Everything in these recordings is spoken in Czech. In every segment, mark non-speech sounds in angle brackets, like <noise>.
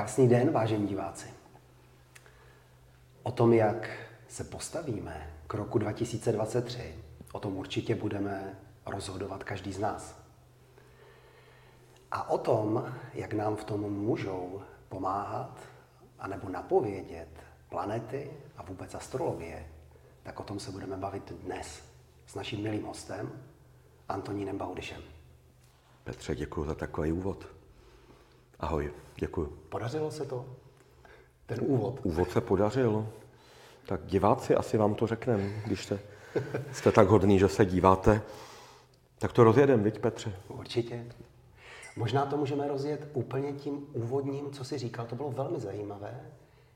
Krásný den, vážení diváci. O tom, jak se postavíme k roku 2023, o tom určitě budeme rozhodovat každý z nás. A o tom, jak nám v tom můžou pomáhat anebo napovědět planety a vůbec astrologie, tak o tom se budeme bavit dnes s naším milým hostem, Antonínem Baudyšem. Petře, děkuji za takový úvod. Ahoj, děkuji. Podařilo se to? Ten úvod? Úvod se podařil. Tak diváci asi vám to řekneme, když jste, jste tak hodný, že se díváte. Tak to rozjedem, viď Petře? Určitě. Možná to můžeme rozjet úplně tím úvodním, co jsi říkal. To bylo velmi zajímavé,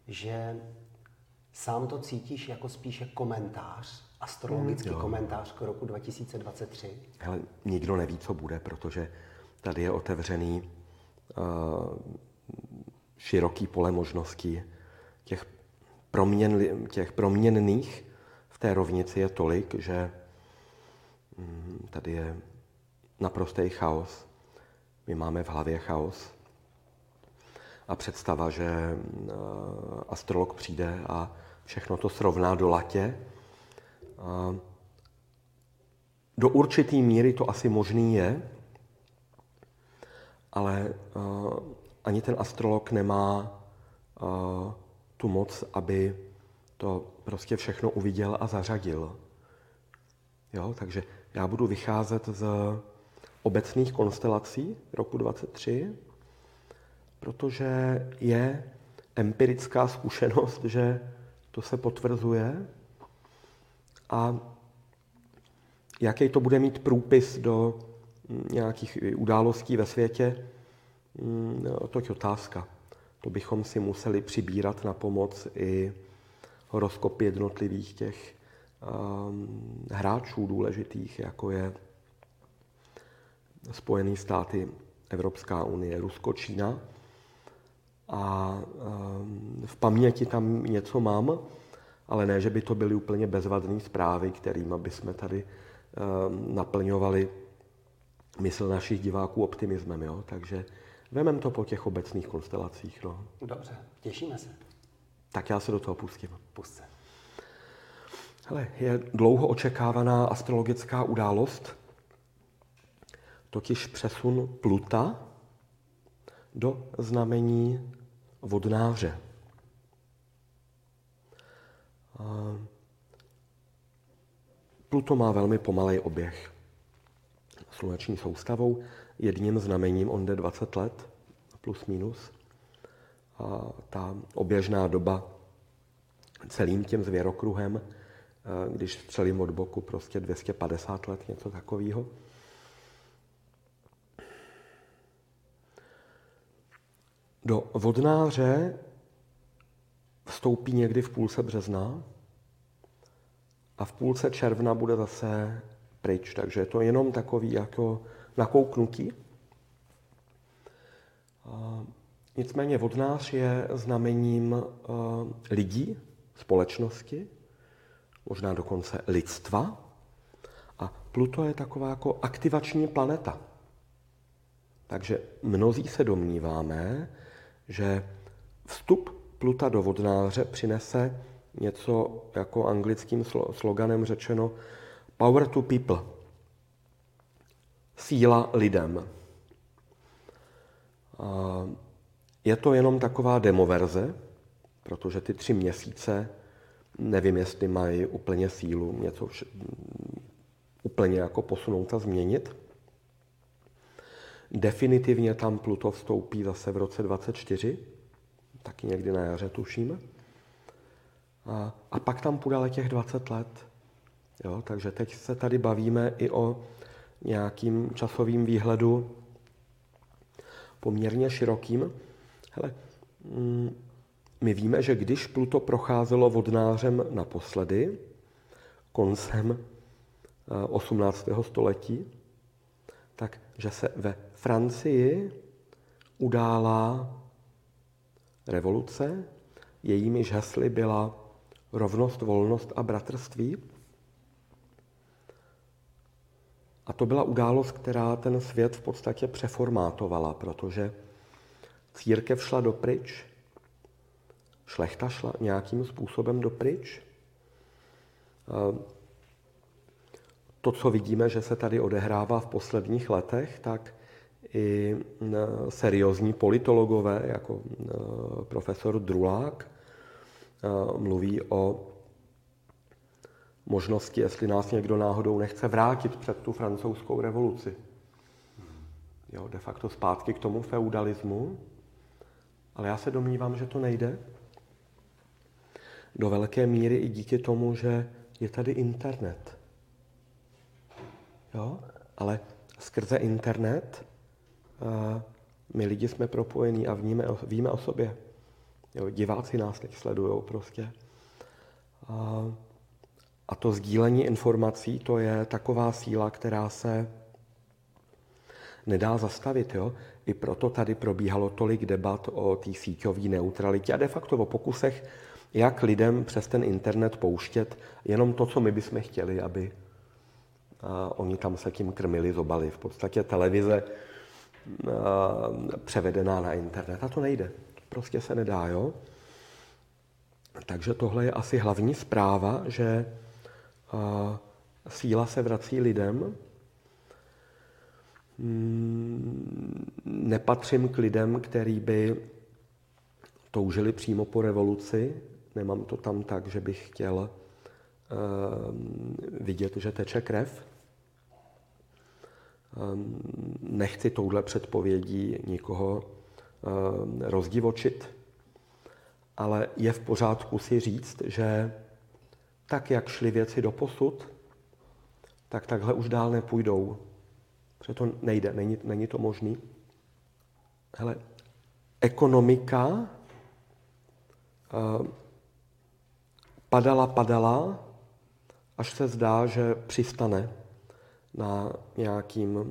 že sám to cítíš jako spíše komentář, astrologický hmm, komentář k roku 2023. Hele, nikdo neví, co bude, protože tady je otevřený široký pole možností. Těch, proměn, těch proměnných v té rovnici je tolik, že um, tady je naprostý chaos. My máme v hlavě chaos a představa, že uh, astrolog přijde a všechno to srovná do latě. Do určitý míry to asi možný je, ale uh, ani ten astrolog nemá uh, tu moc, aby to prostě všechno uviděl a zařadil. Jo, takže já budu vycházet z obecných konstelací roku 23, protože je empirická zkušenost, že to se potvrzuje a jaký to bude mít průpis do nějakých událostí ve světě, mm, to je otázka. To bychom si museli přibírat na pomoc i horoskopy jednotlivých těch um, hráčů důležitých, jako je Spojené státy, Evropská unie, Rusko, Čína. A um, v paměti tam něco mám, ale ne, že by to byly úplně bezvadné zprávy, kterými bychom tady um, naplňovali mysl našich diváků optimismem. Jo? Takže vemem to po těch obecných konstelacích. No. Dobře, těšíme se. Tak já se do toho pustím. Pust se. Hele, je dlouho očekávaná astrologická událost, totiž přesun Pluta do znamení vodnáře. Pluto má velmi pomalý oběh sluneční soustavou. Jedním znamením on jde 20 let, plus minus. A ta oběžná doba celým tím zvěrokruhem, když střelím od boku, prostě 250 let, něco takového. Do vodnáře vstoupí někdy v půlce března a v půlce června bude zase pryč. Takže je to jenom takový jako nakouknutí. Nicméně vodnář je znamením lidí, společnosti, možná dokonce lidstva. A Pluto je taková jako aktivační planeta. Takže mnozí se domníváme, že vstup Pluta do vodnáře přinese něco jako anglickým sloganem řečeno Power to people. Síla lidem. Je to jenom taková demoverze, protože ty tři měsíce nevím, jestli mají úplně sílu něco vše, úplně jako posunout a změnit. Definitivně tam Pluto vstoupí zase v roce 24, taky někdy na jaře tuším. A, a pak tam půjde těch 20 let. Jo, takže teď se tady bavíme i o nějakým časovým výhledu poměrně širokým. Hele, mm, my víme, že když Pluto procházelo vodnářem naposledy, koncem 18. Eh, století, tak že se ve Francii udála revoluce, jejímiž hesly byla rovnost, volnost a bratrství. A to byla událost, která ten svět v podstatě přeformátovala, protože církev šla dopryč, šlechta šla nějakým způsobem dopryč. To, co vidíme, že se tady odehrává v posledních letech, tak i seriózní politologové, jako profesor Drulák, mluví o možnosti, jestli nás někdo náhodou nechce vrátit před tu francouzskou revoluci. Jo, de facto zpátky k tomu feudalismu, ale já se domnívám, že to nejde. Do velké míry i díky tomu, že je tady internet. Jo? Ale skrze internet uh, my lidi jsme propojení a víme, víme o sobě. Jo, diváci nás teď sledují prostě. Uh, a to sdílení informací, to je taková síla, která se nedá zastavit. Jo? I proto tady probíhalo tolik debat o té síťové neutralitě a de facto o pokusech, jak lidem přes ten internet pouštět jenom to, co my bychom chtěli, aby a oni tam se tím krmili zobali. V podstatě televize a, převedená na internet. A to nejde. Prostě se nedá, jo? Takže tohle je asi hlavní zpráva, že a, síla se vrací lidem, Hmm, nepatřím k lidem, který by toužili přímo po revoluci. Nemám to tam tak, že bych chtěl uh, vidět, že teče krev. Um, nechci touhle předpovědí nikoho uh, rozdivočit, ale je v pořádku si říct, že tak, jak šly věci do posud, tak takhle už dál nepůjdou. Protože to nejde, není, není to možný. Hele, ekonomika uh, padala, padala, až se zdá, že přistane na nějakým uh,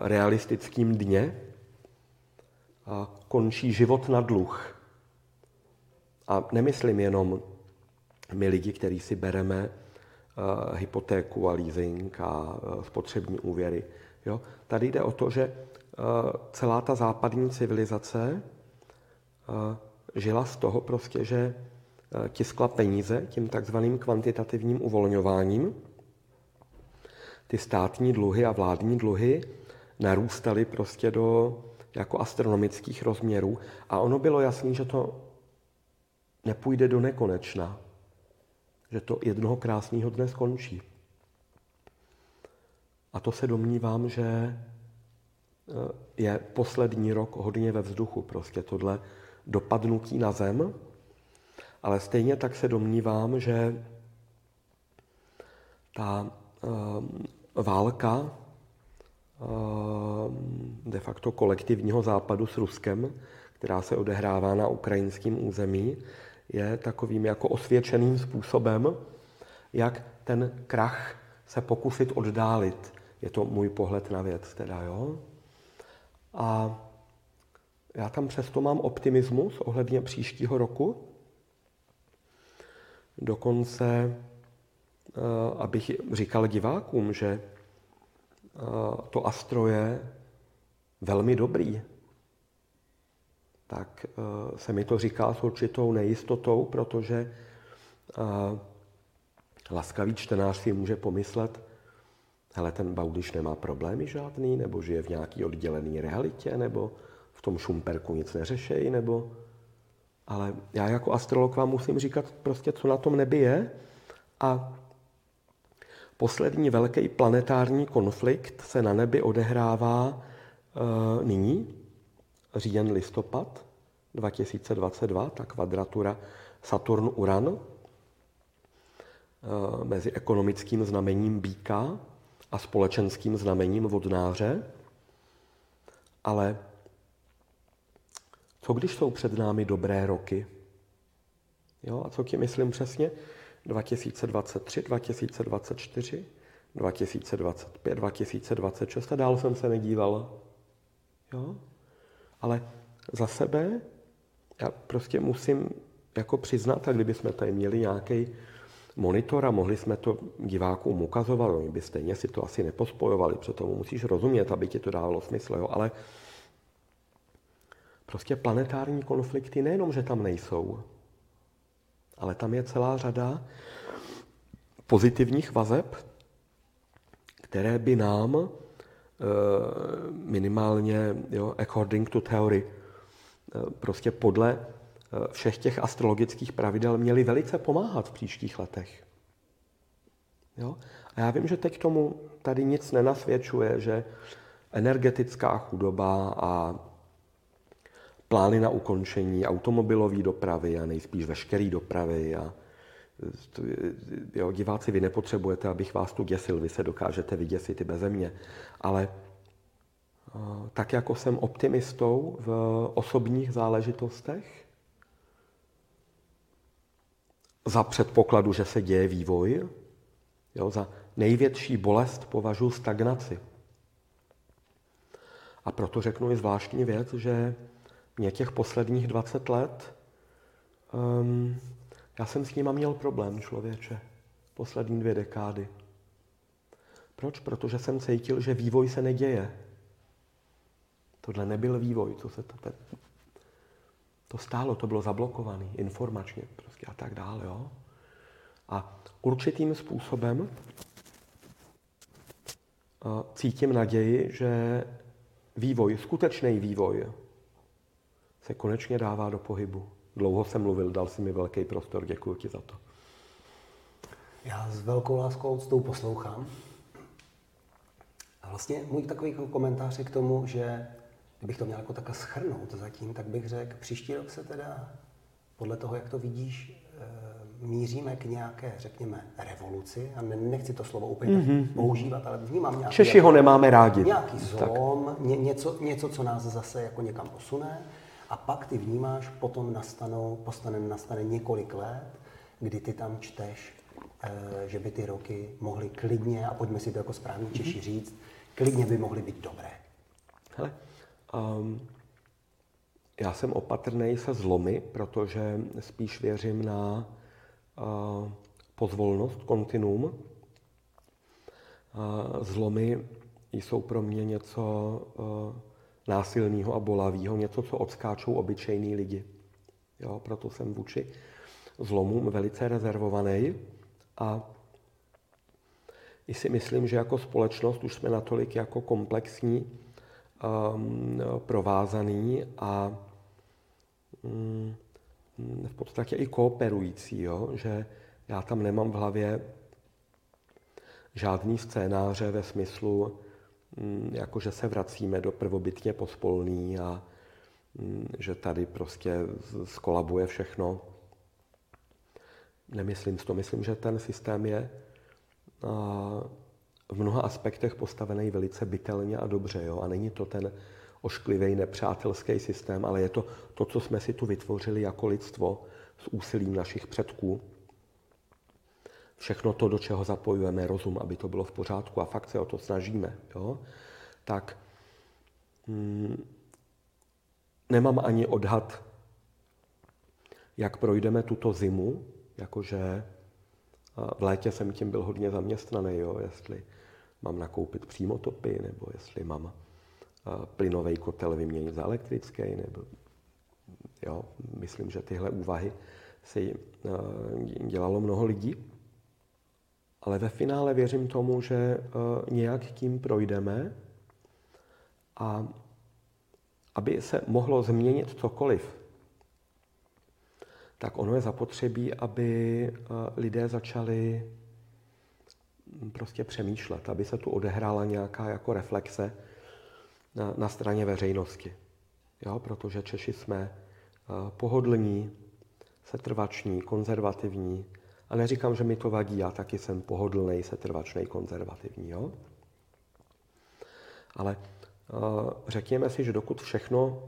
realistickým dně a končí život na dluh. A nemyslím jenom my lidi, kteří si bereme uh, hypotéku a leasing a uh, spotřební úvěry. Jo? Tady jde o to, že uh, celá ta západní civilizace žila z toho prostě, že tiskla peníze tím takzvaným kvantitativním uvolňováním. Ty státní dluhy a vládní dluhy narůstaly prostě do jako astronomických rozměrů a ono bylo jasné, že to nepůjde do nekonečna že to jednoho krásného dne skončí. A to se domnívám, že eh, je poslední rok hodně ve vzduchu, prostě tohle dopadnutí na zem, ale stejně tak se domnívám, že ta uh, válka uh, de facto kolektivního západu s Ruskem, která se odehrává na ukrajinském území, je takovým jako osvědčeným způsobem, jak ten krach se pokusit oddálit. Je to můj pohled na věc teda, jo? A já tam přesto mám optimismus ohledně příštího roku. Dokonce, eh, abych říkal divákům, že eh, to astro je velmi dobrý tak uh, se mi to říká s určitou nejistotou, protože uh, laskavý čtenář si může pomyslet, hele, ten Baudiš nemá problémy žádný, nebo žije v nějaký oddělený realitě, nebo v tom Šumperku nic neřešejí, nebo... Ale já jako astrolog vám musím říkat prostě, co na tom nebi je. A poslední velký planetární konflikt se na nebi odehrává uh, nyní, říjen listopad 2022, ta kvadratura Saturn-Uran eh, mezi ekonomickým znamením býka a společenským znamením vodnáře. Ale co když jsou před námi dobré roky? Jo, a co tím myslím přesně? 2023, 2024, 2025, 2026 a dál jsem se nedíval. Jo? Ale za sebe já prostě musím jako přiznat, a kdyby jsme tady měli nějaký monitor a mohli jsme to divákům ukazovat, oni by stejně si to asi nepospojovali, protože tomu musíš rozumět, aby ti to dávalo smysl, jo? ale prostě planetární konflikty nejenom, že tam nejsou, ale tam je celá řada pozitivních vazeb, které by nám minimálně jo, according to theory, eh, prostě podle eh, všech těch astrologických pravidel měly velice pomáhat v příštích letech. Jo? A já vím, že teď tomu tady nic nenasvědčuje, že energetická chudoba a plány na ukončení automobilové dopravy a nejspíš veškeré dopravy a jo, diváci, vy nepotřebujete, abych vás tu děsil, vy se dokážete vyděsit i beze mě, ale tak jako jsem optimistou v osobních záležitostech, za předpokladu, že se děje vývoj, jo, za největší bolest považuji stagnaci. A proto řeknu i zvláštní věc, že mě těch posledních 20 let, um, já jsem s nima měl problém, člověče, poslední dvě dekády. Proč? Protože jsem cítil, že vývoj se neděje. Tohle nebyl vývoj, co se to, to stálo, to bylo zablokované informačně prostě a tak dále. Jo? A určitým způsobem cítím naději, že vývoj, skutečný vývoj, se konečně dává do pohybu. Dlouho jsem mluvil, dal si mi velký prostor, děkuji ti za to. Já s velkou láskou s tou poslouchám. A vlastně můj takový komentář je k tomu, že kdybych to měl jako takhle schrnout zatím, tak bych řekl, příští rok se teda podle toho, jak to vidíš, eh, míříme k nějaké, řekněme, revoluci, a nechci to slovo úplně mm-hmm. používat, ale vnímám nějaký... Češi ho nemáme rádi. Nějaký zlom, ně, něco, něco, co nás zase jako někam posune. A pak ty vnímáš, potom nastanou, postane, nastane několik let, kdy ty tam čteš, eh, že by ty roky mohly klidně, a pojďme si to jako správní Češi mhm. říct, klidně by mohly být dobré. Hele, um, já jsem opatrný se zlomy, protože spíš věřím na uh, pozvolnost, kontinuum. Uh, zlomy jsou pro mě něco uh, násilného a bolavého, něco, co odskáčou obyčejní lidi. Jo, proto jsem vůči zlomům velice rezervovaný a i si myslím, že jako společnost už jsme natolik jako komplexní, um, provázaný a um, v podstatě i kooperující, jo? že já tam nemám v hlavě žádný scénáře ve smyslu, jako že se vracíme do prvobytně pospolný a mm, že tady prostě skolabuje všechno. Nemyslím si to. Myslím, že ten systém je v mnoha aspektech postavený velice bytelně a dobře. Jo? A není to ten ošklivý nepřátelský systém, ale je to to, co jsme si tu vytvořili jako lidstvo s úsilím našich předků všechno to, do čeho zapojujeme rozum, aby to bylo v pořádku a fakt se o to snažíme, jo, tak hmm, nemám ani odhad, jak projdeme tuto zimu, jakože v létě jsem tím byl hodně zaměstnaný, jo, jestli mám nakoupit přímo topy, nebo jestli mám plynový kotel vyměnit za elektrický, nebo jo, myslím, že tyhle úvahy si dělalo mnoho lidí. Ale ve finále věřím tomu, že eh, nějak tím projdeme a aby se mohlo změnit cokoliv, tak ono je zapotřebí, aby eh, lidé začali hm, prostě přemýšlet, aby se tu odehrála nějaká jako reflexe na, na straně veřejnosti. Jo, protože Češi jsme eh, pohodlní, setrvační, konzervativní, a neříkám, že mi to vadí, já taky jsem pohodlný, setrvačný, konzervativní. Jo? Ale uh, řekněme si, že dokud všechno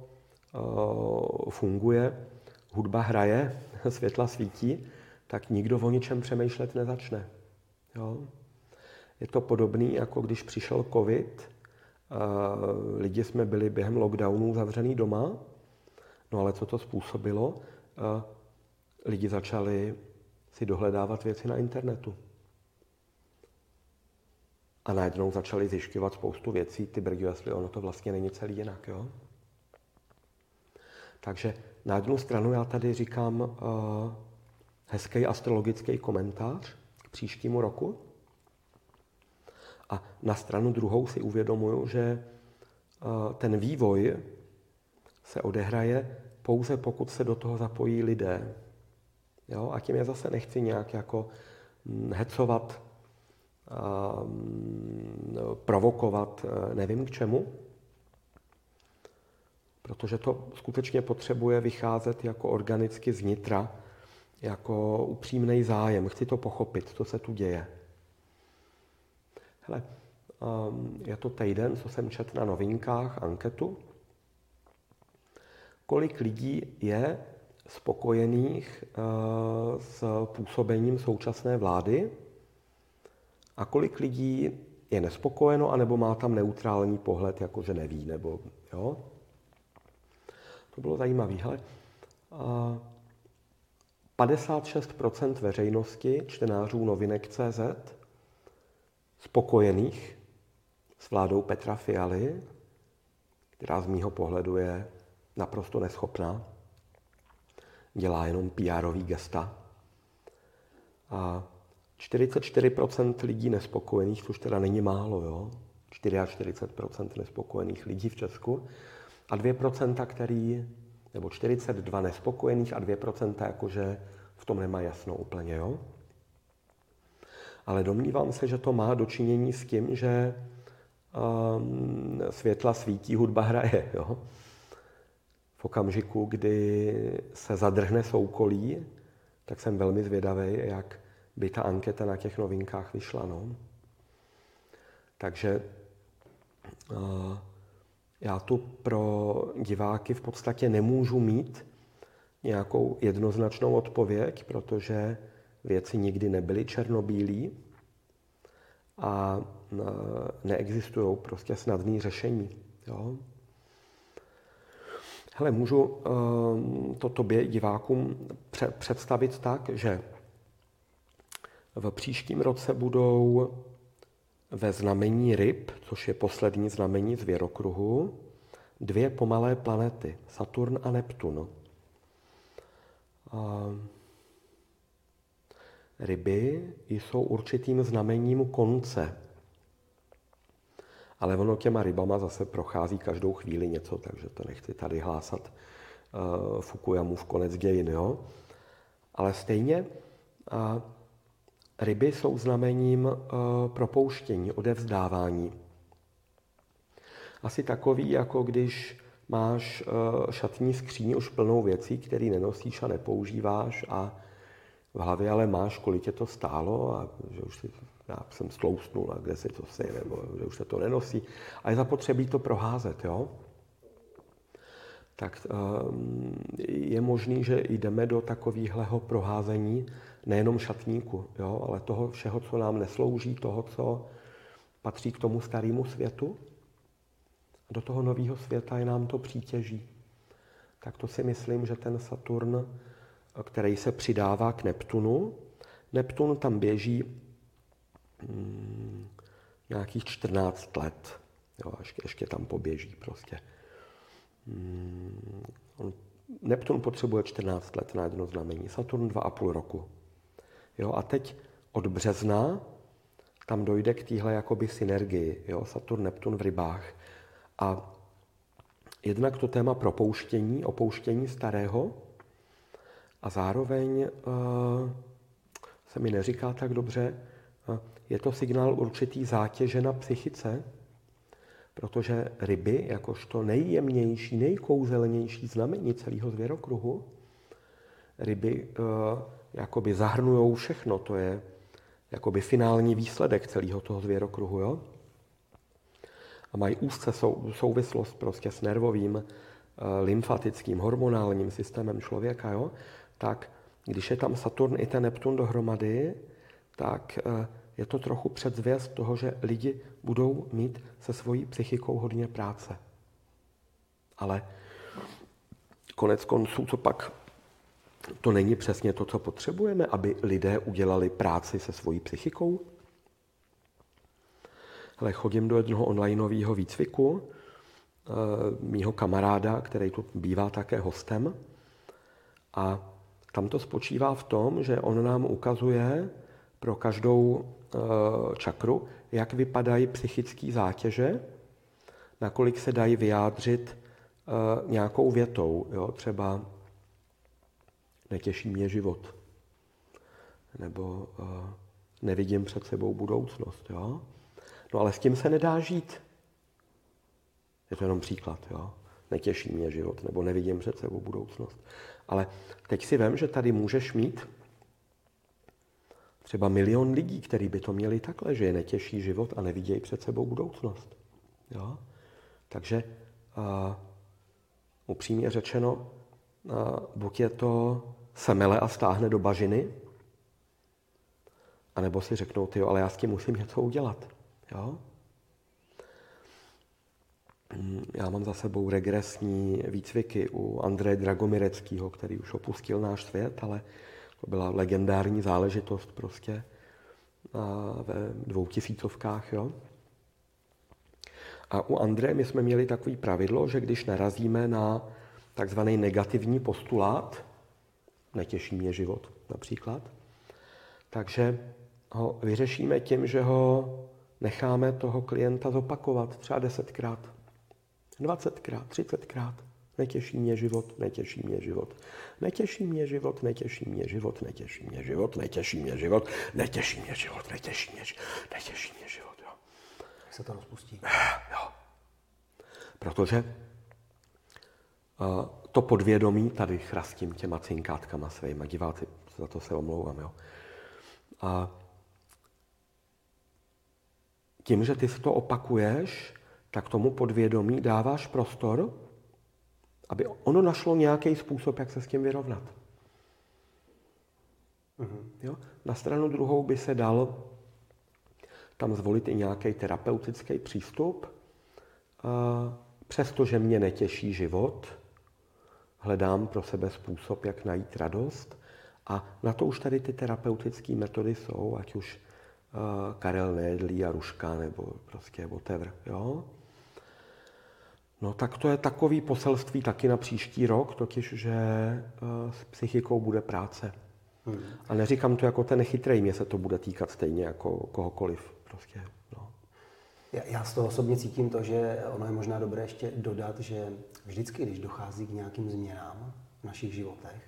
uh, funguje, hudba hraje, <laughs> světla svítí, tak nikdo o ničem přemýšlet nezačne. Jo? Je to podobné, jako když přišel covid, uh, lidi jsme byli během lockdownu zavřený doma, no ale co to způsobilo? Lidi začali si dohledávat věci na internetu. A najednou začali zjišťovat spoustu věcí, ty brďo, jestli ono to vlastně není celý jinak. Jo? Takže na jednu stranu já tady říkám uh, hezký astrologický komentář k příštímu roku. A na stranu druhou si uvědomuju, že uh, ten vývoj se odehraje pouze pokud se do toho zapojí lidé. Jo? A tím já zase nechci nějak jako hm, hecovat, um, provokovat, eh, nevím k čemu, protože to skutečně potřebuje vycházet jako organicky znitra, jako upřímný zájem. Chci to pochopit, co se tu děje. Hele, um, je to týden, co jsem četl na novinkách, anketu. Kolik lidí je spokojených uh, s působením současné vlády a kolik lidí je nespokojeno, anebo má tam neutrální pohled, jako že neví, nebo jo. To bylo zajímavé. Hele, 56% veřejnosti, čtenářů novinek CZ, spokojených s vládou Petra Fialy, která z mýho pohledu je naprosto neschopná, dělá jenom pr gesta. A 44% lidí nespokojených, což teda není málo, jo? 44% nespokojených lidí v Česku a 2%, který, nebo 42 nespokojených a 2% jakože v tom nemá jasno úplně, jo? Ale domnívám se, že to má dočinění s tím, že um, světla svítí, hudba hraje, jo? V okamžiku, kdy se zadrhne soukolí, tak jsem velmi zvědavý, jak by ta anketa na těch novinkách vyšla. No. Takže uh, já tu pro diváky v podstatě nemůžu mít nějakou jednoznačnou odpověď, protože věci nikdy nebyly černobílí a neexistují prostě snadné řešení. Jo? Hele, můžu to tobě, divákům, představit tak, že v příštím roce budou ve znamení ryb, což je poslední znamení zvěrokruhu, dvě pomalé planety, Saturn a Neptun. A ryby jsou určitým znamením konce. Ale ono těma rybama zase prochází každou chvíli něco, takže to nechci tady hlásat uh, Fukuyamův konec dějin. Jo? Ale stejně uh, ryby jsou znamením uh, propouštění, odevzdávání. Asi takový, jako když máš uh, šatní skříň už plnou věcí, které nenosíš a nepoužíváš a v hlavě ale máš, kolik tě to stálo a že už si, já jsem stlousnul a kde si to si, nebo že už se to nenosí. A je zapotřebí to proházet, jo? tak um, je možný, že jdeme do takového proházení nejenom šatníku, jo, ale toho všeho, co nám neslouží, toho, co patří k tomu starému světu. Do toho nového světa je nám to přítěží. Tak to si myslím, že ten Saturn, který se přidává k Neptunu, Neptun tam běží hmm, nějakých 14 let. Jo, ještě, ještě tam poběží prostě. Hmm, on, Neptun potřebuje 14 let na jedno znamení, Saturn 2,5 roku. Jo, a teď od března tam dojde k téhle jakoby synergii, jo, Saturn, Neptun v rybách. A jednak to téma propouštění, opouštění starého a zároveň uh, se mi neříká tak dobře, uh, je to signál určitý zátěže na psychice, protože ryby, jakožto nejjemnější, nejkouzelnější znamení celého zvěrokruhu, ryby uh, jakoby zahrnujou všechno, to je jakoby finální výsledek celého toho zvěrokruhu, jo? A mají úzce sou, souvislost prostě s nervovým, uh, lymfatickým, hormonálním systémem člověka, jo? Tak když je tam Saturn i ten Neptun dohromady, tak uh, je to trochu předzvěst toho, že lidi budou mít se svojí psychikou hodně práce. Ale konec konců, co pak to není přesně to, co potřebujeme, aby lidé udělali práci se svojí psychikou? Ale chodím do jednoho onlineového výcviku mýho kamaráda, který tu bývá také hostem. A tam to spočívá v tom, že on nám ukazuje pro každou eh, čakru, jak vypadají psychické zátěže, nakolik se dají vyjádřit eh, nějakou větou. Jo? Třeba netěší mě život. Nebo nevidím před sebou budoucnost. Jo? No ale s tím se nedá žít. Je to jenom příklad. Jo? Netěší mě život, nebo nevidím před sebou budoucnost. Ale teď si vem, že tady můžeš mít třeba milion lidí, kteří by to měli takhle, že je netěší život a nevidějí před sebou budoucnost. Jo? Takže uh, upřímně řečeno, uh, buď je to semele a stáhne do bažiny, anebo si řeknou, ty, ale já s tím musím něco udělat. Jo? Já mám za sebou regresní výcviky u Andreje Dragomireckého, který už opustil náš svět, ale to byla legendární záležitost prostě ve dvou tisícovkách. Jo? A u Andreje my jsme měli takový pravidlo, že když narazíme na takzvaný negativní postulát, netěší mě život například, takže ho vyřešíme tím, že ho necháme toho klienta zopakovat třeba desetkrát, dvacetkrát, třicetkrát. Netěší mě život, netěší mě život. Netěší mě život, netěší mě život, netěší mě život, netěší mě život, netěší mě život, netěší mě život, netěší mě život. Jo. Jak se to rozpustí? Jo. Protože uh, to podvědomí, tady chrastím těma cinkátkama svýma, diváci, za to se omlouvám, jo. A tím, že ty si to opakuješ, tak tomu podvědomí dáváš prostor, aby ono našlo nějaký způsob, jak se s tím vyrovnat. Mm-hmm. Jo? Na stranu druhou by se dal tam zvolit i nějaký terapeutický přístup. Přestože mě netěší život, hledám pro sebe způsob, jak najít radost. A na to už tady ty terapeutické metody jsou, ať už Karel Nédlí a Ruška nebo prostě whatever. Jo? No tak to je takový poselství taky na příští rok, totiž, že s psychikou bude práce. Hmm. A neříkám to jako ten chytrý, mě se to bude týkat stejně jako kohokoliv. Prostě, no. já, já z toho osobně cítím to, že ono je možná dobré ještě dodat, že vždycky, když dochází k nějakým změnám v našich životech,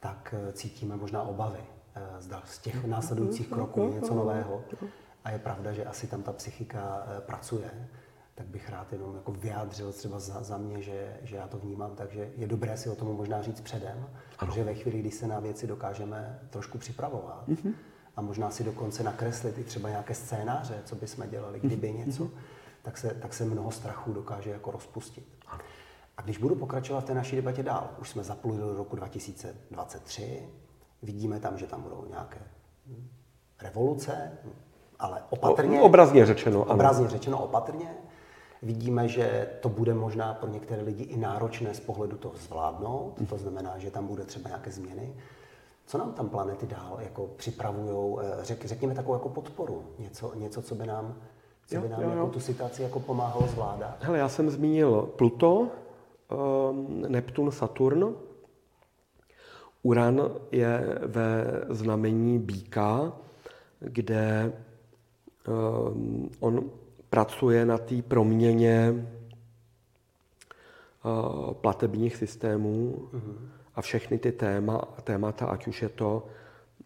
tak eh, cítíme možná obavy Eh, zda z těch následujících kroků něco nového. A je pravda, že asi tam ta psychika eh, pracuje, tak bych rád jenom jako vyjádřil třeba za, za mě, že, že já to vnímám, takže je dobré si o tom možná říct předem, ano. že ve chvíli, kdy se na věci dokážeme trošku připravovat mm-hmm. a možná si dokonce nakreslit i třeba nějaké scénáře, co bychom dělali, kdyby mm-hmm. něco, tak se, tak se mnoho strachů dokáže jako rozpustit. Ano. A když budu pokračovat v té naší debatě dál, už jsme zapluli do roku 2023, Vidíme tam, že tam budou nějaké revoluce, ale opatrně. Obrazně řečeno. Ano. Obrazně řečeno opatrně. Vidíme, že to bude možná pro některé lidi i náročné z pohledu toho zvládnout. To znamená, že tam bude třeba nějaké změny. Co nám tam planety dál jako připravují, eh, řek, řekněme takovou jako podporu, něco, něco co by nám, co jo, by nám jo, jako jo. tu situaci jako pomáhalo zvládat? Hele, já jsem zmínil Pluto, um, Neptun, Saturn. Uran je ve znamení býka, kde um, on pracuje na té proměně uh, platebních systémů a všechny ty téma, témata, ať už je to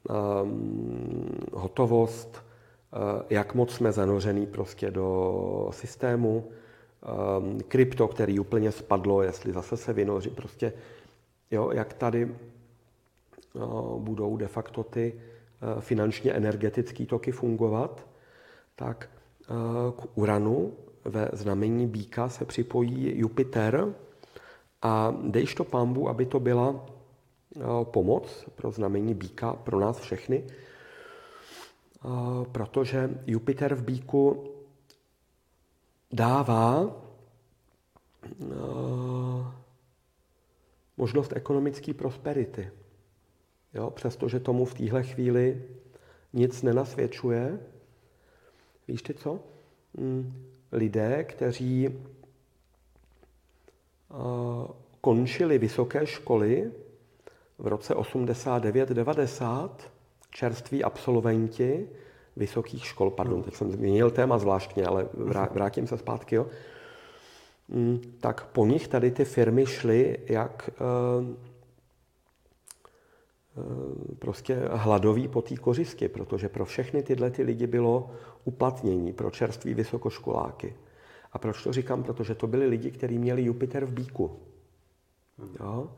um, hotovost, uh, jak moc jsme zanořený prostě do systému, um, krypto, který úplně spadlo, jestli zase se vynoří, prostě jo, jak tady budou de facto ty eh, finančně energetické toky fungovat, tak eh, k Uranu ve znamení býka se připojí Jupiter a dejš to pambu, aby to byla eh, pomoc pro znamení býka, pro nás všechny, protože Jupiter v býku dává možnost ekonomické prosperity. Jo, přestože tomu v téhle chvíli nic nenasvědčuje. Víš ty co? Hmm, lidé, kteří končily vysoké školy v roce 89-90, čerství absolventi vysokých škol, pardon, teď jsem změnil téma zvláštně, ale vrátím se zpátky, jo. Mm, tak po nich tady ty firmy šly jak eh, eh, prostě hladový po té kořistě, protože pro všechny tyhle ty lidi bylo uplatnění pro čerství vysokoškoláky. A proč to říkám? Protože to byli lidi, kteří měli Jupiter v bíku. Jo?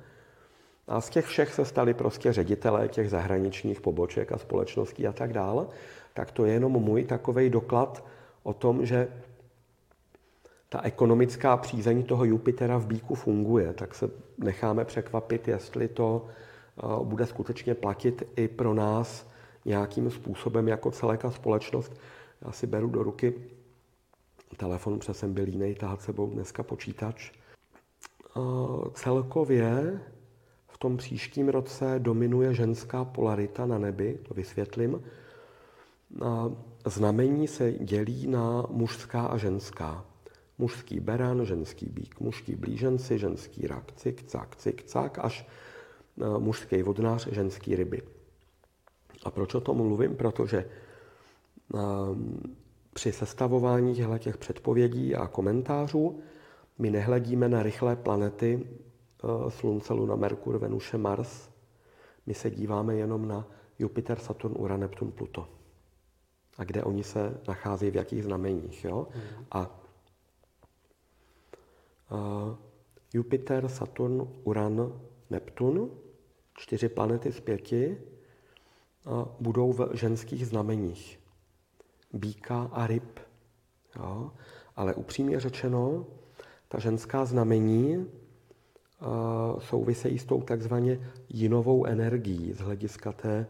A z těch všech se stali prostě ředitelé těch zahraničních poboček a společností a tak dále. Tak to je jenom můj takový doklad o tom, že ta ekonomická přízeň toho Jupitera v bíku funguje, tak se necháme překvapit, jestli to eh, bude skutečně platit i pro nás nějakým způsobem jako celek a společnost. Já si beru do ruky telefon, protože jsem byl jiný, tahat sebou dneska počítač. Eh, celkově v tom příštím roce dominuje ženská polarita na nebi, to vysvětlím. Znamení se dělí na mužská a ženská. Mužský beran, ženský bík, mužský blíženci, ženský rak, cik, cak, cik, cak, až mužský vodnář, ženský ryby. A proč o tom mluvím? Protože e, při sestavování těch předpovědí a komentářů my nehledíme na rychlé planety e, Slunce, Luna, Merkur, Venuše, Mars. My se díváme jenom na Jupiter, Saturn, Uran, Neptun, Pluto. A kde oni se nacházejí, v jakých znameních. Jo? A Jupiter, Saturn, Uran, Neptun, čtyři planety z pěti, budou v ženských znameních. Bíka a ryb. Jo? Ale upřímně řečeno, ta ženská znamení souvisejí s tou takzvaně jinovou energií z hlediska té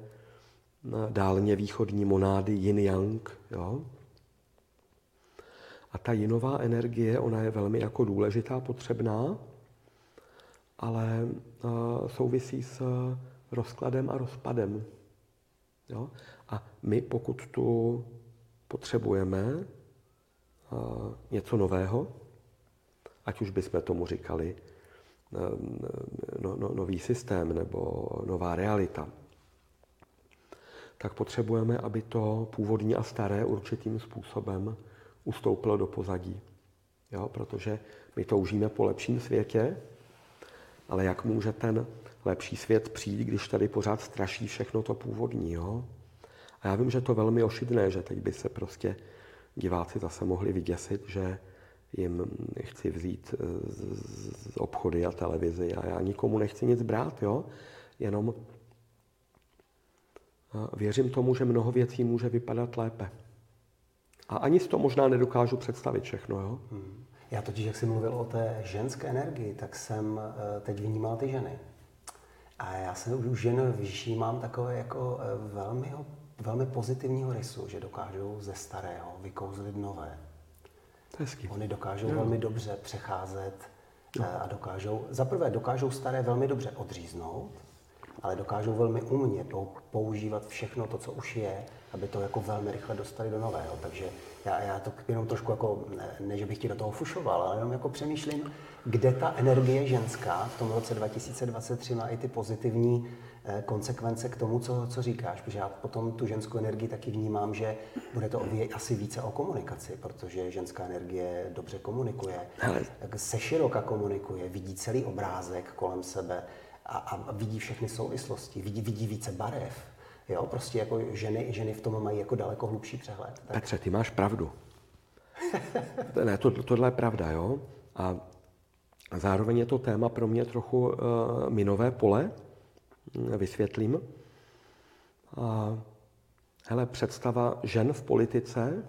dálně východní monády yin-yang. Jo? A ta jinová energie, ona je velmi jako důležitá, potřebná, ale souvisí s rozkladem a rozpadem. Jo? A my, pokud tu potřebujeme něco nového, ať už bychom tomu říkali no, no, nový systém nebo nová realita, tak potřebujeme, aby to původní a staré určitým způsobem ustoupilo do pozadí. Jo? Protože my toužíme po lepším světě, ale jak může ten lepší svět přijít, když tady pořád straší všechno to původní. Jo? A já vím, že to velmi ošidné, že teď by se prostě diváci zase mohli vyděsit, že jim chci vzít eh, z obchody a televizi a já nikomu nechci nic brát, jo? jenom věřím tomu, že mnoho věcí může vypadat lépe. A ani si to možná nedokážu představit všechno. Jo? Hmm. Já totiž, jak jsi mluvil o té ženské energii, tak jsem eh, teď vnímal ty ženy. A já se už žen všímám takové jako eh, velmi, velmi pozitivního rysu, že dokážou ze starého vykouzlit nové. Je Oni dokážou jo. velmi dobře přecházet jo. Eh, a dokážou, zaprvé dokážou staré velmi dobře odříznout, ale dokážou velmi umně používat všechno to, co už je, aby to jako velmi rychle dostali do nového. Takže já, já to jenom trošku jako, ne, ne, že bych ti do toho fušoval, ale jenom jako přemýšlím, kde ta energie ženská v tom roce 2023 má i ty pozitivní eh, konsekvence k tomu, co, co říkáš, protože já potom tu ženskou energii taky vnímám, že bude to asi více o komunikaci, protože ženská energie dobře komunikuje, Ale... se široka komunikuje, vidí celý obrázek kolem sebe, a, a vidí všechny souvislosti, vidí, vidí více barev. Jo, prostě jako ženy, ženy v tom mají jako daleko hlubší přehled. Tak. Petře, ty máš pravdu. ne, to, tohle je pravda, jo. A zároveň je to téma pro mě trochu uh, minové pole, vysvětlím. A, hele, představa žen v politice,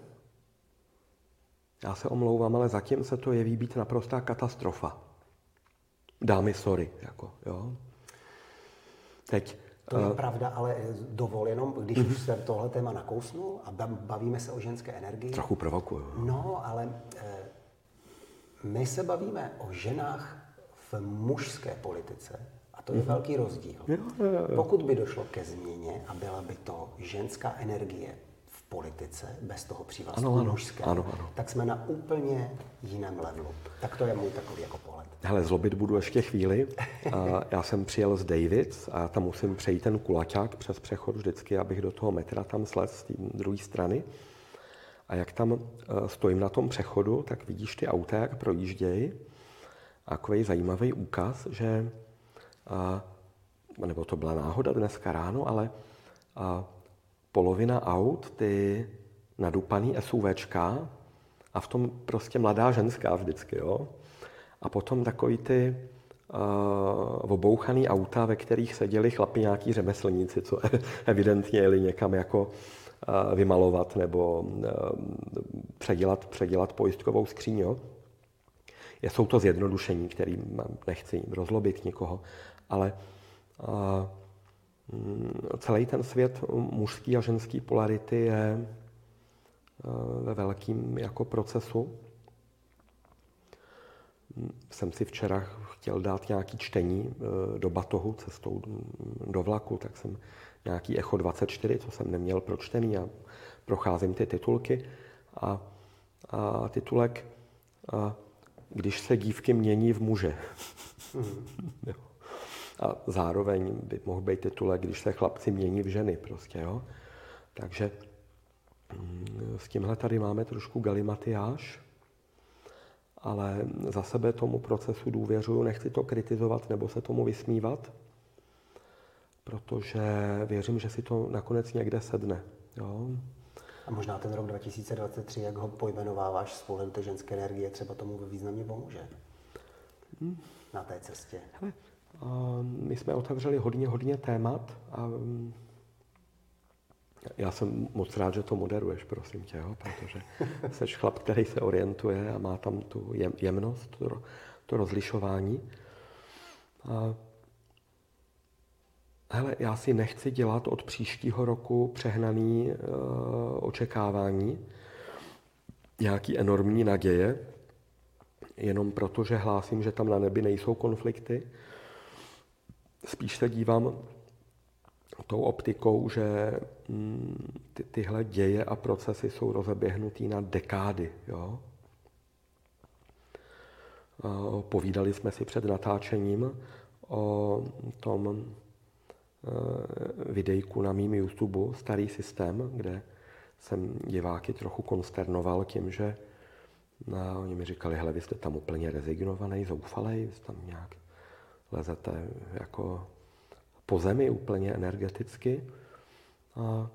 já se omlouvám, ale zatím se to jeví být naprostá katastrofa. Dámy, sorry, jako, jo. Teď, to je uh, pravda, ale dovol jenom, když už se tohle téma nakousnul a bavíme se o ženské energii. Trochu provokuju. No, ale e, my se bavíme o ženách v mužské politice a to je uh-huh. velký rozdíl. Jo, jo, jo. Pokud by došlo ke změně a byla by to ženská energie politice, bez toho přívlastku ano, ano, mužského, ano, ano. tak jsme na úplně jiném levelu. Tak to je můj takový jako pohled. Hele, zlobit budu ještě chvíli. Já jsem přijel z Davids a tam musím přejít ten kulaťák přes přechod vždycky, abych do toho metra tam slez z té druhé strany. A jak tam eh, stojím na tom přechodu, tak vidíš ty auta, jak projíždějí. A takový zajímavý úkaz, že, nebo to byla náhoda dneska ráno, ale polovina aut, ty nadupaný SUVčka a v tom prostě mladá ženská vždycky, jo. A potom takový ty uh, obouchaný auta, ve kterých seděli chlapi nějaký řemeslníci, co <laughs> evidentně jeli někam jako uh, vymalovat nebo uh, předělat, předělat pojistkovou skříň, jo. Jsou to zjednodušení, kterým nechci rozlobit nikoho, ale uh, celý ten svět mužský a ženský polarity je ve velkým jako procesu. Jsem si včera chtěl dát nějaký čtení do batohu cestou do vlaku, tak jsem nějaký Echo 24, co jsem neměl pročtený a procházím ty titulky a, a titulek a, Když se dívky mění v muže. <laughs> Mm. A zároveň by mohl být titulek, když se chlapci mění v ženy prostě, jo. Takže mm, s tímhle tady máme trošku galimatiáž, ale za sebe tomu procesu důvěřuju, nechci to kritizovat nebo se tomu vysmívat, protože věřím, že si to nakonec někde sedne. Jo? A možná ten rok 2023, jak ho pojmenováváš z pohledu té ženské energie, třeba tomu významně pomůže hmm. na té cestě. Hele, my jsme otevřeli hodně, hodně témat a mm, já jsem moc rád, že to moderuješ, prosím tě, jo, protože <laughs> jsi chlap, který se orientuje a má tam tu jemnost, to, to rozlišování. A, hele, já si nechci dělat od příštího roku přehnaný uh, očekávání, nějaký enormní naděje, jenom proto, že hlásím, že tam na nebi nejsou konflikty, spíš se dívám tou optikou, že mm, ty, tyhle děje a procesy jsou rozeběhnutý na dekády. Jo? Povídali jsme si před natáčením o tom e, videjku na mým YouTube, starý systém, kde jsem diváky trochu konsternoval tím, že no, oni mi říkali, hele, vy jste tam úplně rezignovaný, zoufalej, jste tam nějak lezete jako po zemi úplně energeticky. A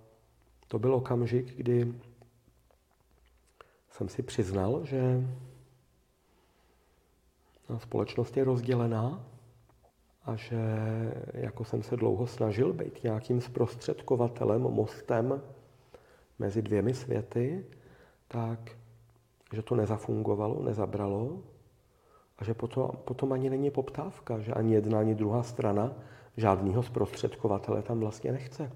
to byl okamžik, kdy jsem si přiznal, že společnost je rozdělená a že jako jsem se dlouho snažil být nějakým zprostředkovatelem, mostem mezi dvěmi světy, tak že to nezafungovalo, nezabralo a že potom, potom ani není poptávka, že ani jedna, ani druhá strana žádného zprostředkovatele tam vlastně nechce.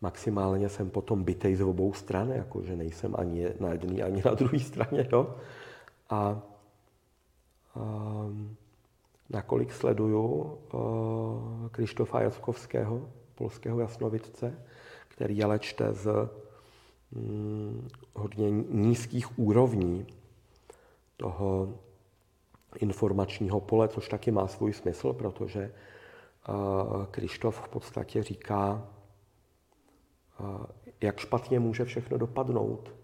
Maximálně jsem potom bytej z obou stran, jako že nejsem ani na jedné, ani na druhé straně. Jo? A, a nakolik sleduju uh, Krištofa Jackovského, polského jasnovidce, který ale čte z hm, hodně nízkých úrovní toho informačního pole, což taky má svůj smysl, protože eh, Krištof v podstatě říká, eh, jak špatně může všechno dopadnout,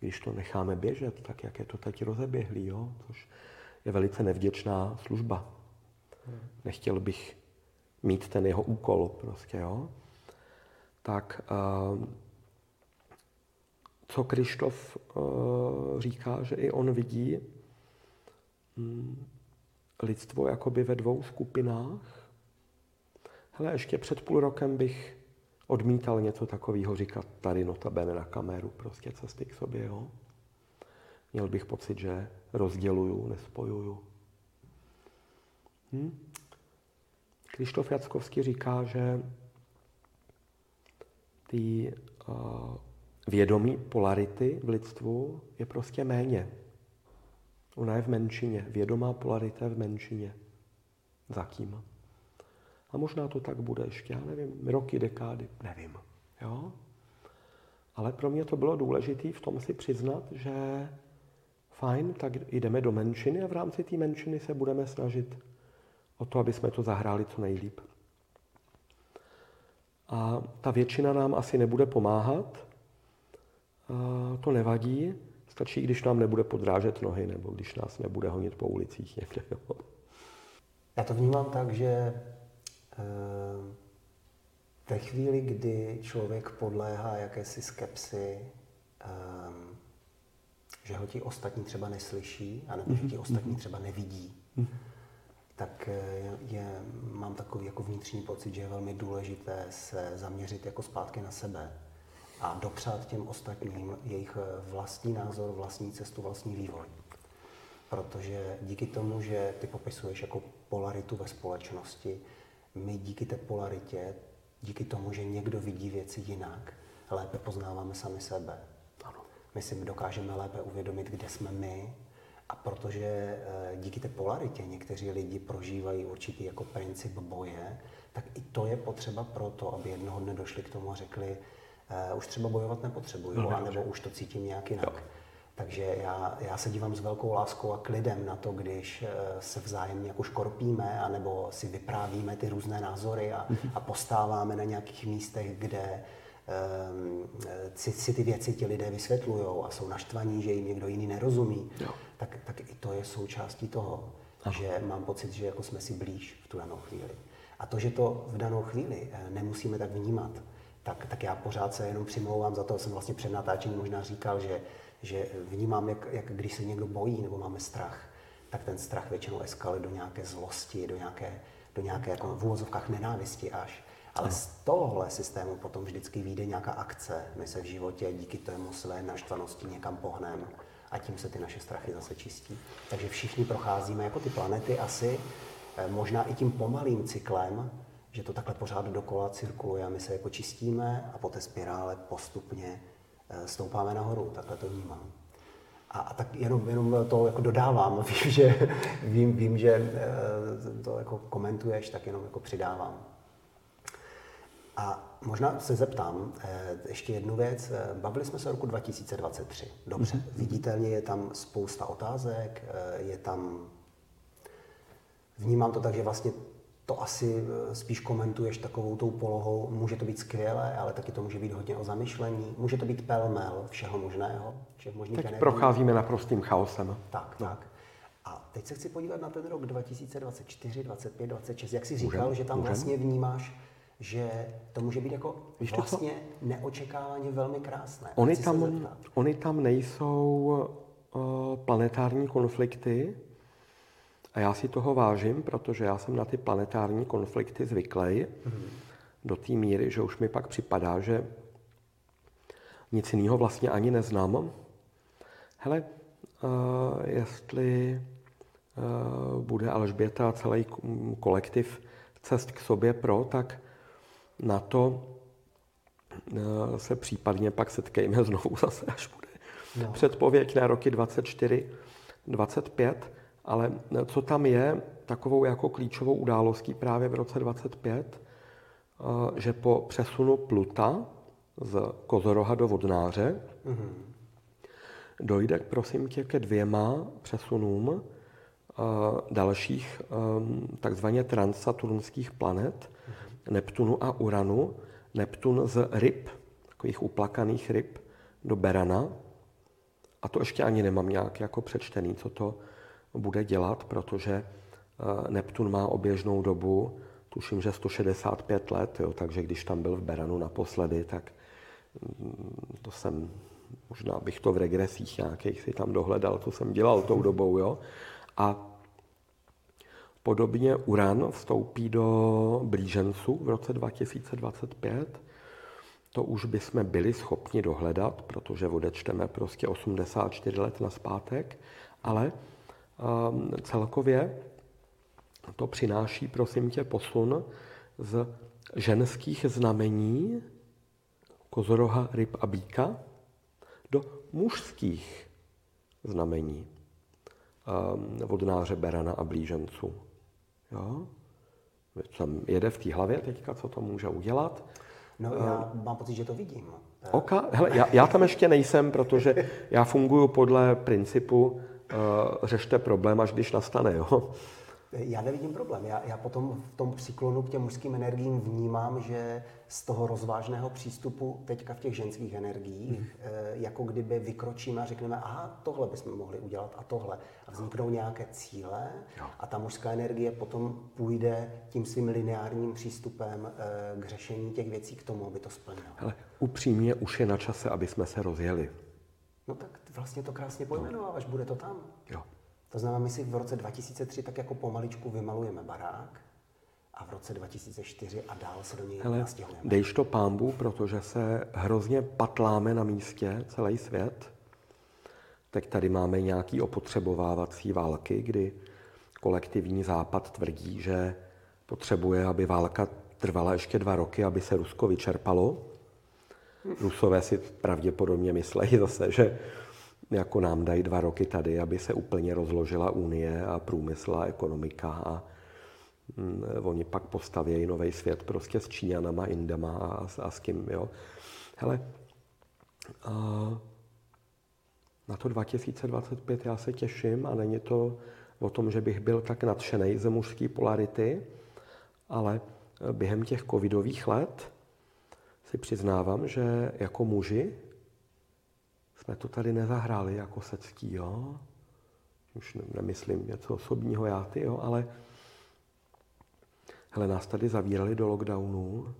když to necháme běžet, tak jak je to teď rozeběhlý, jo? což je velice nevděčná služba. Nechtěl bych mít ten jeho úkol prostě, jo? Tak uh, co Krištof uh, říká, že i on vidí um, lidstvo jakoby ve dvou skupinách. Hele, ještě před půl rokem bych odmítal něco takového říkat tady notabene na kameru, prostě cesty k sobě, jo. Měl bych pocit, že rozděluju, nespojuju. Hm? Krištof Jackovský říká, že ty uh, vědomí polarity v lidstvu je prostě méně. Ona je v menšině. Vědomá polarita je v menšině. Zatím. A možná to tak bude ještě, já nevím, roky, dekády, nevím. Jo? Ale pro mě to bylo důležité v tom si přiznat, že fajn, tak jdeme do menšiny a v rámci té menšiny se budeme snažit o to, aby jsme to zahráli co nejlíp. A ta většina nám asi nebude pomáhat, to nevadí, stačí, když nám nebude podrážet nohy nebo když nás nebude honit po ulicích někde. Jo. Já to vnímám tak, že eh, ve chvíli, kdy člověk podléhá jakési skepsy, eh, že ho ti ostatní třeba neslyší, anebo že ti ostatní mhm. třeba nevidí, mhm. tak eh, je, mám takový jako vnitřní pocit, že je velmi důležité se zaměřit jako zpátky na sebe a dopřát těm ostatním jejich vlastní názor, vlastní cestu, vlastní vývoj. Protože díky tomu, že ty popisuješ jako polaritu ve společnosti, my díky té polaritě, díky tomu, že někdo vidí věci jinak, lépe poznáváme sami sebe. Ano. My si dokážeme lépe uvědomit, kde jsme my, a protože eh, díky té polaritě někteří lidi prožívají určitý jako princip boje, tak i to je potřeba proto, aby jednoho dne došli k tomu a řekli, uh, už třeba bojovat nepotřebuju, no, anebo už to cítím nějak jinak. Jo. Takže já, já se dívám s velkou láskou a klidem na to, když eh, se vzájemně jako škorpíme, anebo si vyprávíme ty různé názory a, mhm. a postáváme na nějakých místech, kde um, si, si ty věci ti lidé vysvětlují a jsou naštvaní, že jim někdo jiný nerozumí, jo. tak, tak i to je součástí toho, Aha. že mám pocit, že jako jsme si blíž v tu danou chvíli. A to, že to v danou chvíli eh, nemusíme tak vnímat, tak, tak já pořád se jenom přimlouvám za to, jsem vlastně před natáčením možná říkal, že, že vnímám, jak, jak když se někdo bojí nebo máme strach, tak ten strach většinou eskaluje do nějaké zlosti, do nějaké, do nějaké jako v úvozovkách nenávisti až. Ale z tohohle systému potom vždycky vyjde nějaká akce. My se v životě díky tomu své naštvanosti někam pohneme a tím se ty naše strachy zase čistí. Takže všichni procházíme jako ty planety asi, eh, možná i tím pomalým cyklem, že to takhle pořád dokola cirkuluje a my se jako čistíme a po té spirále postupně eh, stoupáme nahoru, takhle to vnímám. A, a tak jenom, jenom to jako dodávám, <laughs> vím, že, vím, vím, že eh, to jako komentuješ, tak jenom jako přidávám. A možná se zeptám eh, ještě jednu věc. Bavili jsme se o roku 2023. Dobře, mm-hmm. viditelně je tam spousta otázek, je tam... Vnímám to tak, že vlastně to asi eh, spíš komentuješ takovou tou polohou, může to být skvělé, ale taky to může být hodně o zamyšlení, může to být pelmel všeho možného, všech možných Teď energií. procházíme naprostým chaosem. Tak, no. tak. A teď se chci podívat na ten rok 2024, 25, 26. Jak jsi říkal, můžem, že tam můžem. vlastně vnímáš, že to může být jako Víš vlastně to? neočekávaně velmi krásné. Oni tam, oni tam nejsou uh, planetární konflikty, a já si toho vážím, protože já jsem na ty planetární konflikty zvyklý mm-hmm. do té míry, že už mi pak připadá, že nic jiného vlastně ani neznám. Hele, uh, jestli uh, bude Alžběta a celý kolektiv cest k sobě pro, tak na to uh, se případně pak setkejme <laughs> znovu zase, až bude no. předpověď na roky 24, 25. Ale co tam je takovou jako klíčovou událostí právě v roce 25, eh, že po přesunu Pluta z Kozoroha do Vodnáře mm-hmm. dojde, prosím tě, ke dvěma přesunům eh, dalších takzvaně transsaturnských planet, mm-hmm. Neptunu a Uranu. Neptun z ryb, takových uplakaných ryb, do Berana. A to ještě ani nemám nějak jako přečtený, co to, bude dělat, protože eh, Neptun má oběžnou dobu, tuším, že 165 let, jo, takže když tam byl v Beranu naposledy, tak mm, to jsem, možná bych to v regresích nějakých si tam dohledal, co jsem dělal tou dobou, jo. A podobně Uran vstoupí do blíženců v roce 2025, to už bychom byli schopni dohledat, protože odečteme prostě 84 let na zpátek, ale celkově to přináší, prosím tě, posun z ženských znamení kozoroha, ryb a býka do mužských znamení ehm, vodnáře, berana a blíženců. Jo? Tam jede v té hlavě teďka, co to může udělat. No já mám pocit, že to vidím. Oka, hele, já, já tam ještě nejsem, protože já funguji podle principu řešte problém, až když nastane. Jo? Já nevidím problém. Já, já potom v tom příklonu k těm mužským energiím vnímám, že z toho rozvážného přístupu teďka v těch ženských energiích, mm. jako kdyby vykročíme a řekneme, aha, tohle bychom mohli udělat a tohle. A vzniknou nějaké cíle jo. a ta mužská energie potom půjde tím svým lineárním přístupem eh, k řešení těch věcí k tomu, aby to splnilo. Ale upřímně už je na čase, aby jsme se rozjeli. No tak vlastně to krásně pojmenováváš, bude to tam. Jo. To znamená, my si v roce 2003 tak jako pomaličku vymalujeme barák a v roce 2004 a dál se do něj Hele, nastěhujeme. Dejš to pámbu, protože se hrozně patláme na místě, celý svět. Teď tady máme nějaký opotřebovávací války, kdy kolektivní západ tvrdí, že potřebuje, aby válka trvala ještě dva roky, aby se Rusko vyčerpalo. Rusové si pravděpodobně myslejí zase, že jako nám dají dva roky tady, aby se úplně rozložila Unie a průmysl a ekonomika a mm, oni pak postavějí nový svět prostě s Číňanama, Indama a, a s kým, jo. Hele, a na to 2025 já se těším a není to o tom, že bych byl tak nadšený ze mužské polarity, ale během těch covidových let si přiznávám, že jako muži jsme to tady nezahráli jako se ctí, jo? Už nemyslím něco osobního já, ty, jo, ale hele, nás tady zavírali do lockdownu,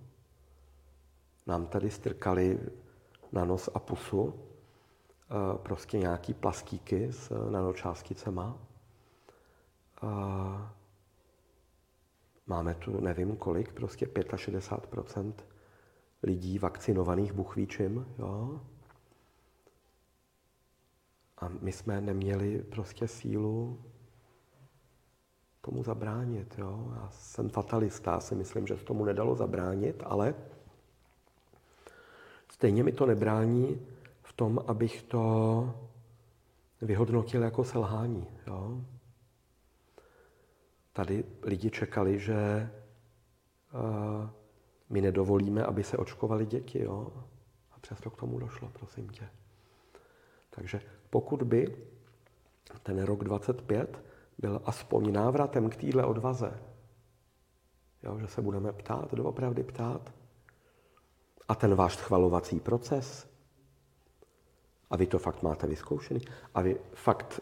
nám tady strkali na nos a pusu eh, prostě nějaký plastíky s nanočásticema. Máme tu nevím kolik, prostě 65% lidí vakcinovaných buchvíčím, jo? A my jsme neměli prostě sílu tomu zabránit. Jo? Já jsem fatalista, si myslím, že se tomu nedalo zabránit, ale stejně mi to nebrání v tom, abych to vyhodnotil jako selhání. Jo? Tady lidi čekali, že uh, my nedovolíme, aby se očkovali děti. Jo? A přesto k tomu došlo, prosím tě. Takže pokud by ten rok 25 byl aspoň návratem k téhle odvaze, jo, že se budeme ptát, doopravdy ptát, a ten váš schvalovací proces, a vy to fakt máte vyzkoušený, a vy fakt,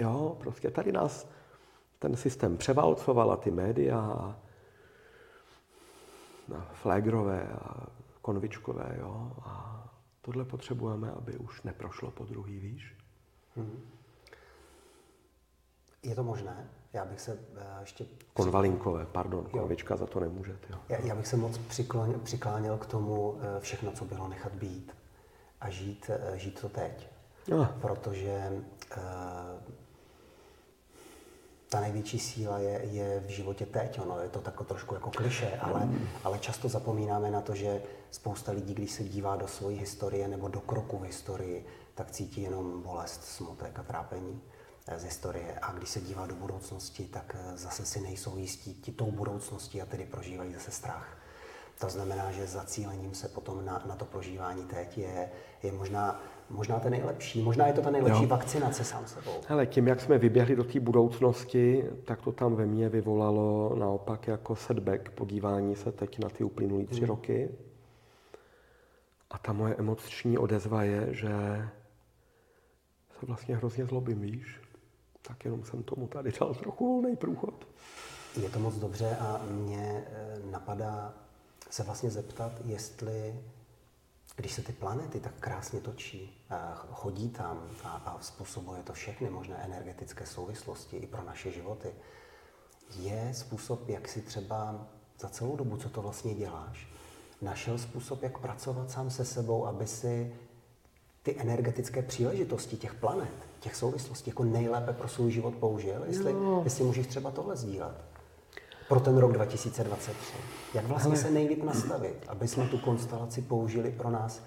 jo, prostě tady nás ten systém převalcoval a ty média a, a flagrové a konvičkové, jo, a Tohle potřebujeme, aby už neprošlo po druhý, víš? Hmm. Je to možné? Já bych se uh, ještě... Konvalinkové, pardon, konvička za to nemůžete. Jo. Já, já bych se moc přikláněl, přikláněl k tomu uh, všechno, co bylo nechat být a žít, uh, žít to teď. No. Protože ta největší síla je, je v životě teď. Ono je to tako trošku jako kliše, ale, ale často zapomínáme na to, že spousta lidí, když se dívá do své historie nebo do kroku v historii, tak cítí jenom bolest, smutek a trápení eh, z historie. A když se dívá do budoucnosti, tak eh, zase si nejsou jistí ti tou budoucností a tedy prožívají zase strach. To znamená, že zacílením se potom na, na to prožívání teď je, je možná možná ten nejlepší. Možná je to ta nejlepší jo. vakcinace sám sebou. Hele, tím, jak jsme vyběhli do té budoucnosti, tak to tam ve mně vyvolalo naopak jako setback, podívání se teď na ty uplynulé tři hmm. roky. A ta moje emoční odezva je, že se vlastně hrozně zlobím, víš? Tak jenom jsem tomu tady dal trochu volný průchod. Je to moc dobře a mě eh, napadá se vlastně zeptat, jestli když se ty planety tak krásně točí, chodí tam a, a způsobuje to všechny možné energetické souvislosti i pro naše životy, je způsob, jak si třeba za celou dobu, co to vlastně děláš, našel způsob, jak pracovat sám se sebou, aby si ty energetické příležitosti těch planet, těch souvislostí jako nejlépe pro svůj život použil? Jestli, no. jestli můžeš třeba tohle sdílet pro ten rok 2023? Jak vlastně se nejlíp nastavit, aby jsme tu konstelaci použili pro nás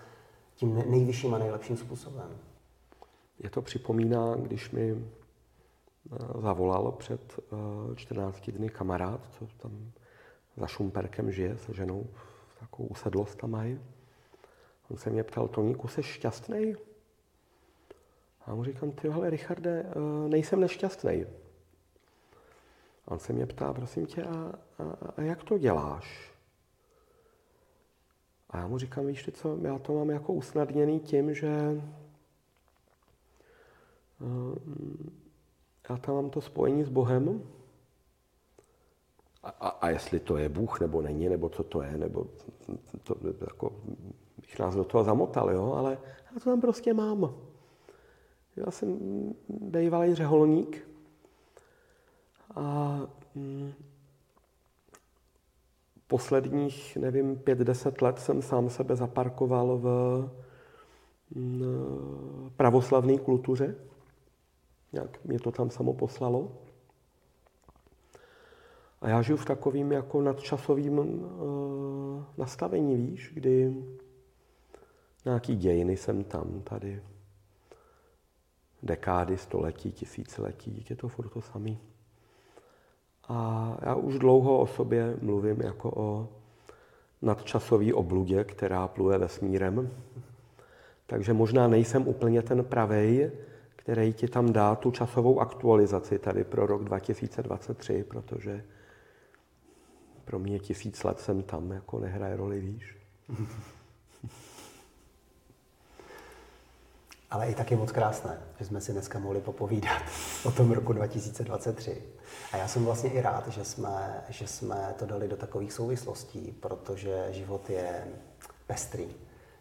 tím nejvyšším a nejlepším způsobem? Je to připomíná, když mi eh, zavolal před 14 eh, dny kamarád, co tam za Šumperkem žije se ženou, takovou usedlost tam mají. On se mě ptal, Toníku, jsi šťastný? A mu říkám, ty hele, Richarde, eh, nejsem nešťastný. On se mě ptá, prosím tě, a, a, a jak to děláš? A já mu říkám, víš ty co, já to mám jako usnadněný tím, že uh, já tam mám to spojení s Bohem. A, a, a jestli to je Bůh, nebo není, nebo co to je, nebo to jako, bych nás do toho zamotal, jo, ale já to tam prostě mám. Já jsem bývalý řeholník a mm, posledních, nevím, pět, deset let jsem sám sebe zaparkoval v mm, pravoslavné kultuře. Jak mě to tam samo poslalo. A já žiju v takovým jako nadčasovým uh, nastavení, víš, kdy nějaký dějiny jsem tam, tady dekády, století, tisíciletí, je to furt to samý. A já už dlouho o sobě mluvím jako o nadčasové obludě, která pluje vesmírem. Takže možná nejsem úplně ten pravej, který ti tam dá tu časovou aktualizaci tady pro rok 2023, protože pro mě tisíc let jsem tam, jako nehraje roli, víš. <laughs> Ale i tak je moc krásné, že jsme si dneska mohli popovídat o tom roku 2023. A já jsem vlastně i rád, že jsme, že jsme to dali do takových souvislostí, protože život je pestrý,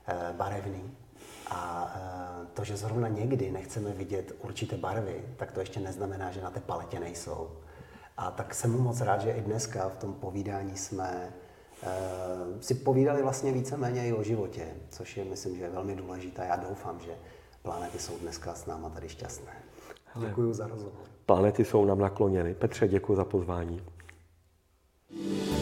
eh, barevný. A eh, to, že zrovna někdy nechceme vidět určité barvy, tak to ještě neznamená, že na té paletě nejsou. A tak jsem moc rád, že i dneska v tom povídání jsme eh, si povídali vlastně víceméně i o životě, což je, myslím, že je velmi důležité. Já doufám, že planety jsou dneska s náma tady šťastné. Děkuji za rozhovor. Planety jsou nám nakloněny. Petře, děkuji za pozvání. Yeah.